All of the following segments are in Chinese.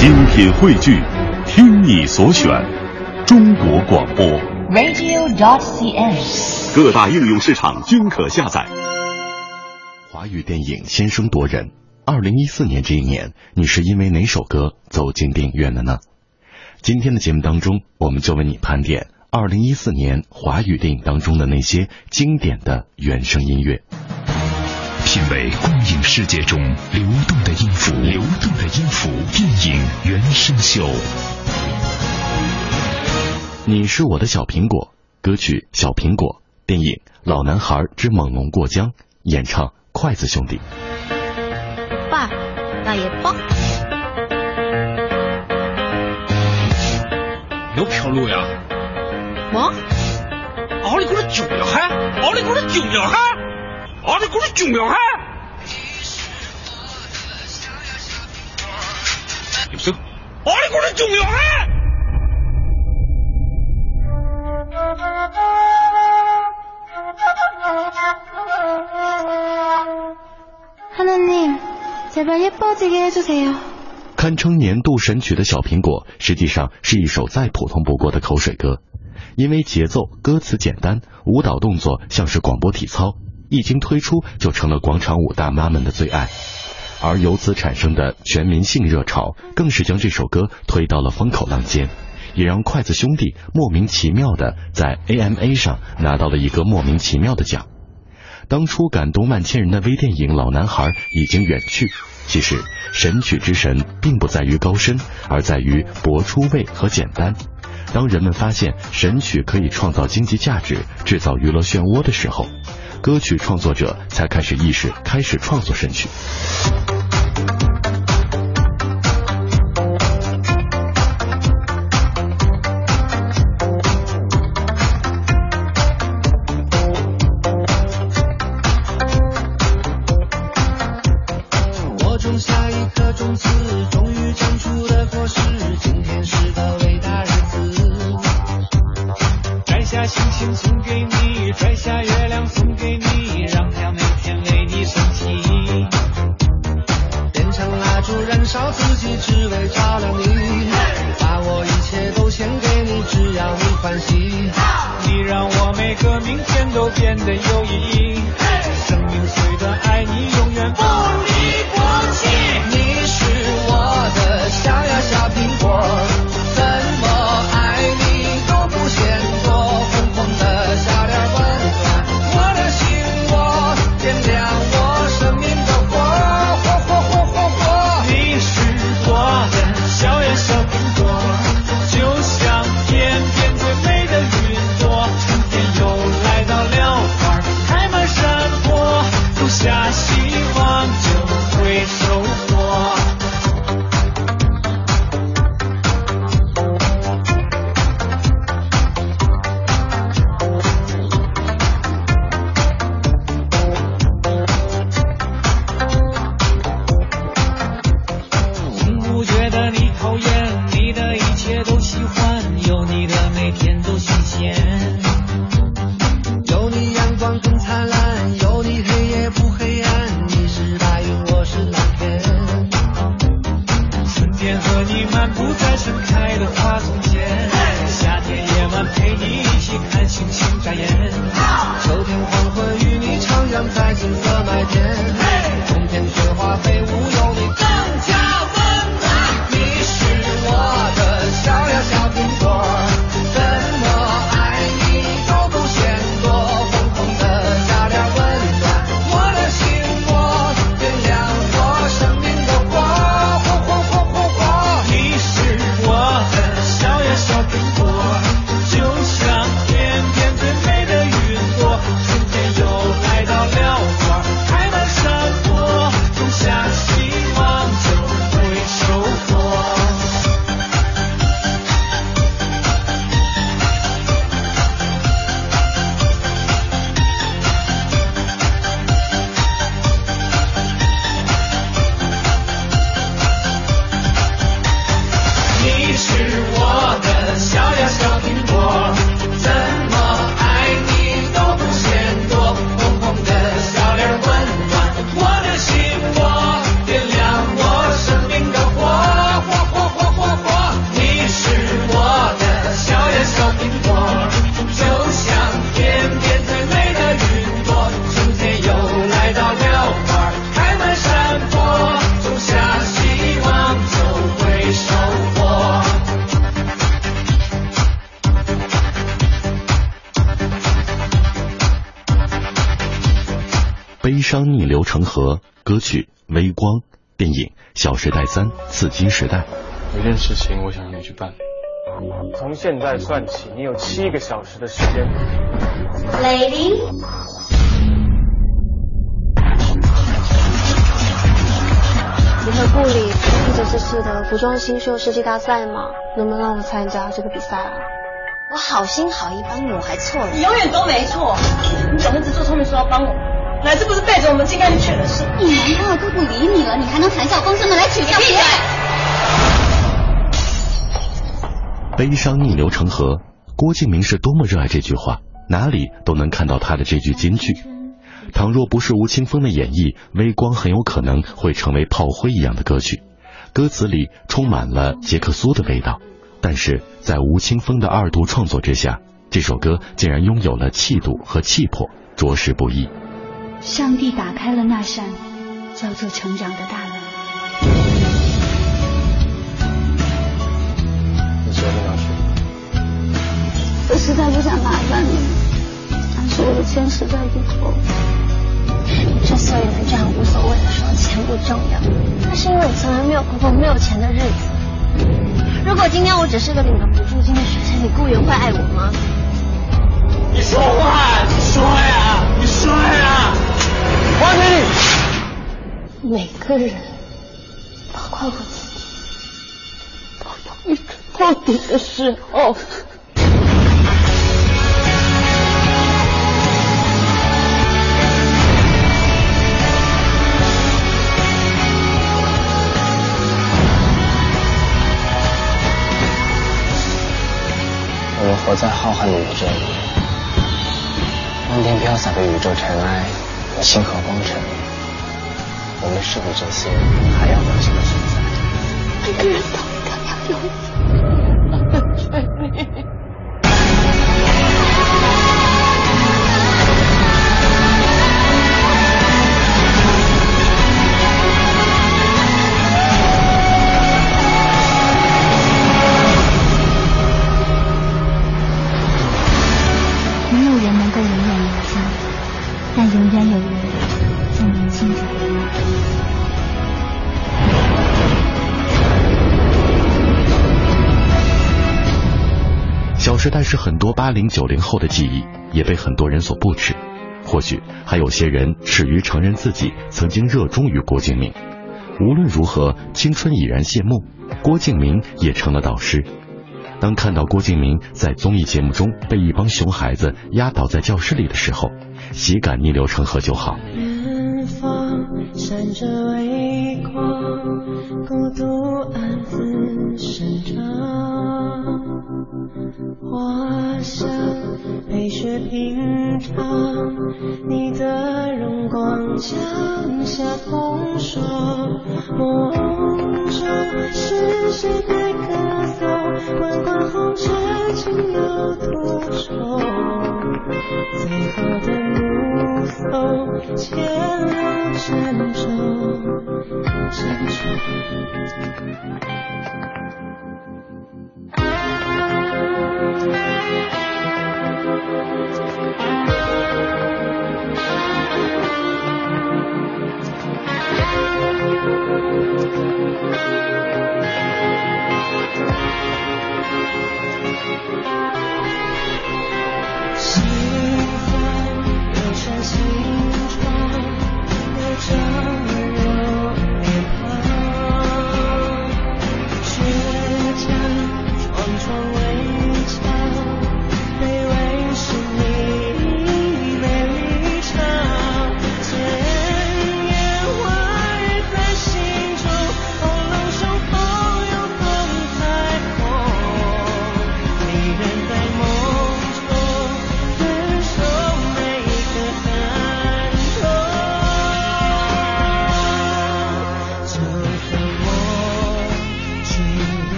精品汇聚，听你所选，中国广播。radio.cn。各大应用市场均可下载。华语电影先声夺人。二零一四年这一年，你是因为哪首歌走进电影院的呢？今天的节目当中，我们就为你盘点二零一四年华语电影当中的那些经典的原声音乐。为光影世界中流动的音符流动的音符电影原声秀。你是我的小苹果歌曲小苹果电影老男孩之猛龙过江演唱筷子兄弟。爸大爷帮有飘路呀。什么奥利给的九幺哈奥利给的九幺哈奥利给的九幺哈아니 그래 중요해? 하나님, 제발 예뻐지게 해주세요. 堪称年度神曲的小苹果，实际上是一首再普通不过的口水歌，因为节奏、歌词简单，舞蹈动作像是广播体操，一经推出就成了广场舞大妈们的最爱。 而由此产生的全民性热潮，更是将这首歌推到了风口浪尖，也让筷子兄弟莫名其妙的在 AMA 上拿到了一个莫名其妙的奖。当初感动万千人的微电影《老男孩》已经远去。其实，神曲之神并不在于高深，而在于博出位和简单。当人们发现神曲可以创造经济价值、制造娱乐漩涡的时候，歌曲创作者才开始意识，开始创作神曲。我种下一颗种子，终于长出了果实。今天是个伟大日子，摘下星星送给你，摘下月亮送照亮你。把我一切都献给你，只要你欢喜。你让我每个明天都变得有意义。生命虽短，爱你永远不离伤逆流成河，歌曲《微光》，电影《小时代三：刺金时代》。有件事情我想让你去办。从现在算起，你有七个小时的时间。Lady，你和顾里一九四四的服装新秀设计大赛吗，能不能让我参加这个比赛啊？我好心好意帮你，我还错了。你永远都没错，你怎么只做聪明说要帮我？来，这不是背着我们进安去的事。你男朋友都不理你了，你还能谈笑风生的来取笑别人？悲伤逆流成河，郭敬明是多么热爱这句话，哪里都能看到他的这句金句。倘若不是吴青峰的演绎，《微光》很有可能会成为炮灰一样的歌曲，歌词里充满了杰克苏的味道。但是在吴青峰的二度创作之下，这首歌竟然拥有了气度和气魄，着实不易。上帝打开了那扇叫做成长的大门。你决定要去？我实在不想麻烦你，但是我的钱实在不够。之所以能这样无所谓的说钱不重要，那是因为我从来没有过过没有钱的日子。如果今天我只是个领了补助金的学生，你雇员会爱我吗？你说话，你说呀，你说呀，还给你。每个人，包括我自己，都有一种到底的时候。我们活在浩瀚的宇宙里，漫天飘洒的宇宙尘埃星河光尘，我们是比这些还要渺小的存在。每个人都应该要有的是很多八零九零后的记忆，也被很多人所不齿。或许还有些人耻于承认自己曾经热衷于郭敬明。无论如何，青春已然谢幕，郭敬明也成了导师。当看到郭敬明在综艺节目中被一帮熊孩子压倒在教室里的时候，喜感逆流成河就好。远方闪着微光，孤独暗自。花香被雪平常，你的荣光降下风霜。梦中是谁在咳嗽？滚滚红尘情有多重？最后的目送，前路沉重，沉重。喜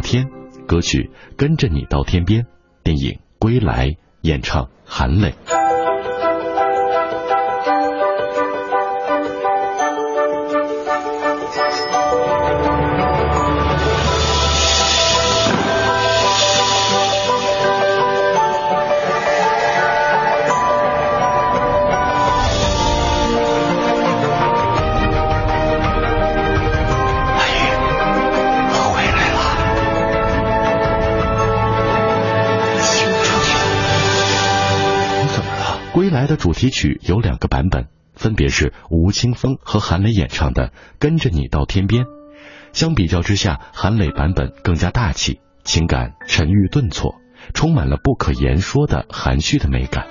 天，歌曲《跟着你到天边》，电影《归来》，演唱韩磊。主题曲有两个版本，分别是吴青峰和韩磊演唱的《跟着你到天边》。相比较之下，韩磊版本更加大气，情感沉郁顿挫，充满了不可言说的含蓄的美感。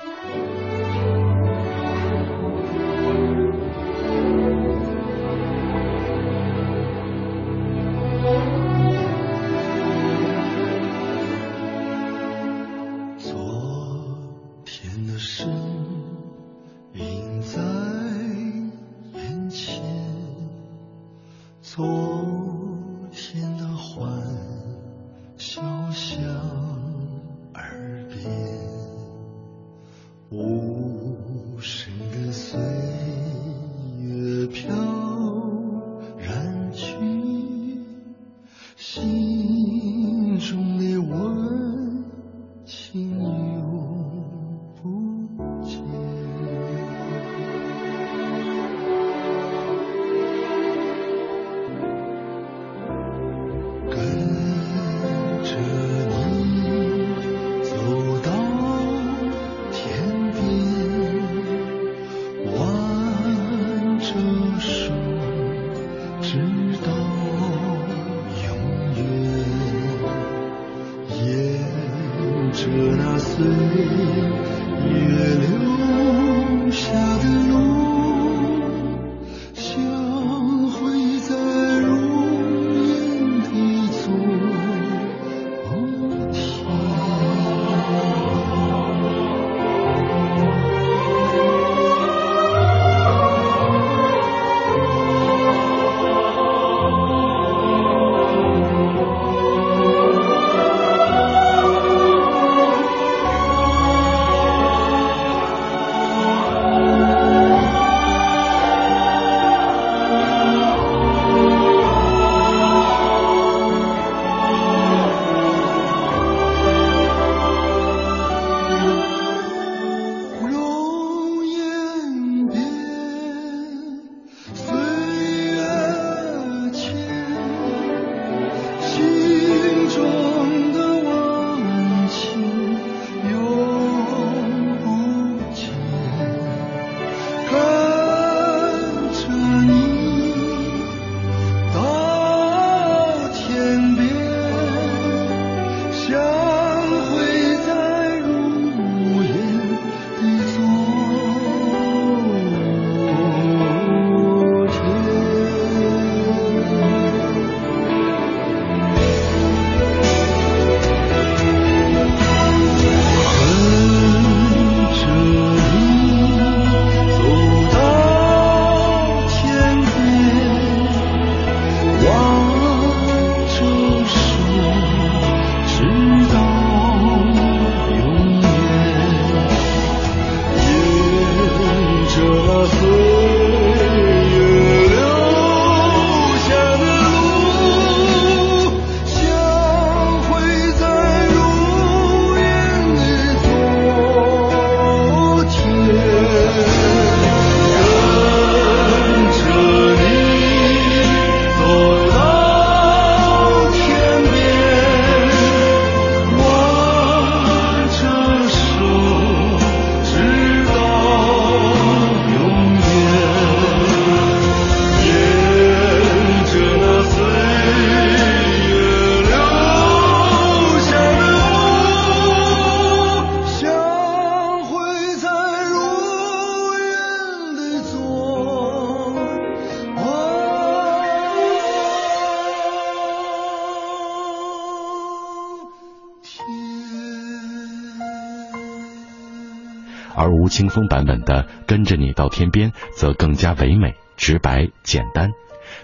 而吴青峰版本的《跟着你到天边》则更加唯美、直白、简单，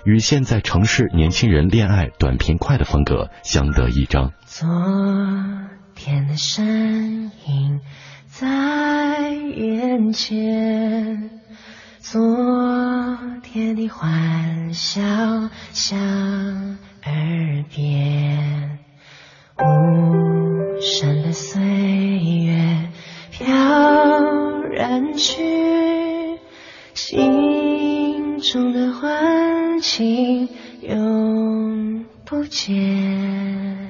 与现在城市年轻人恋爱短平快的风格相得益彰。昨天的身影在眼前，昨天的欢笑响耳边，无声的岁月飘然去，心中的欢情永不见。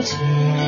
不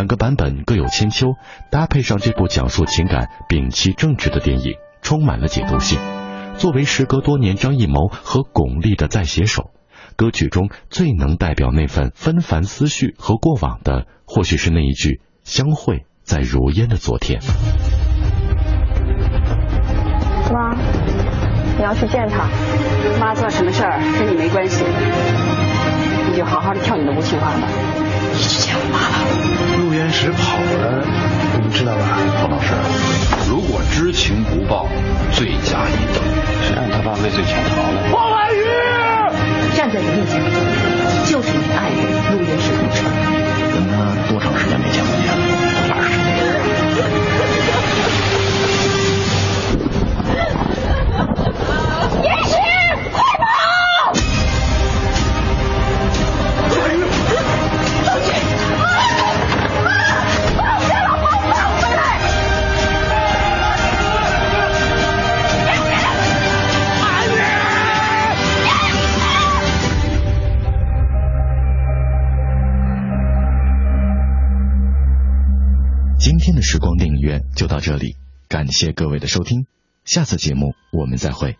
两个版本各有千秋，搭配上这部讲述情感、摒弃政治的电影，充满了解读性。作为时隔多年张艺谋和巩俐的再携手，歌曲中最能代表那份纷繁思绪和过往的，或许是那一句“相会在如烟的昨天妈，你要去见他。妈做什么事儿跟你没关系，你就好好的跳你的无情话吧。你去见我妈了。陆岩石跑了，你们知道吧？冯老师，如果知情不报，罪加一等。谁让他爸畏罪潜逃了？王婉瑜，站在你面前的就是你爱人陆岩石同志。跟他多长时间没见过面了？天的时光电影院就到这里，感谢各位的收听，下次节目我们再会。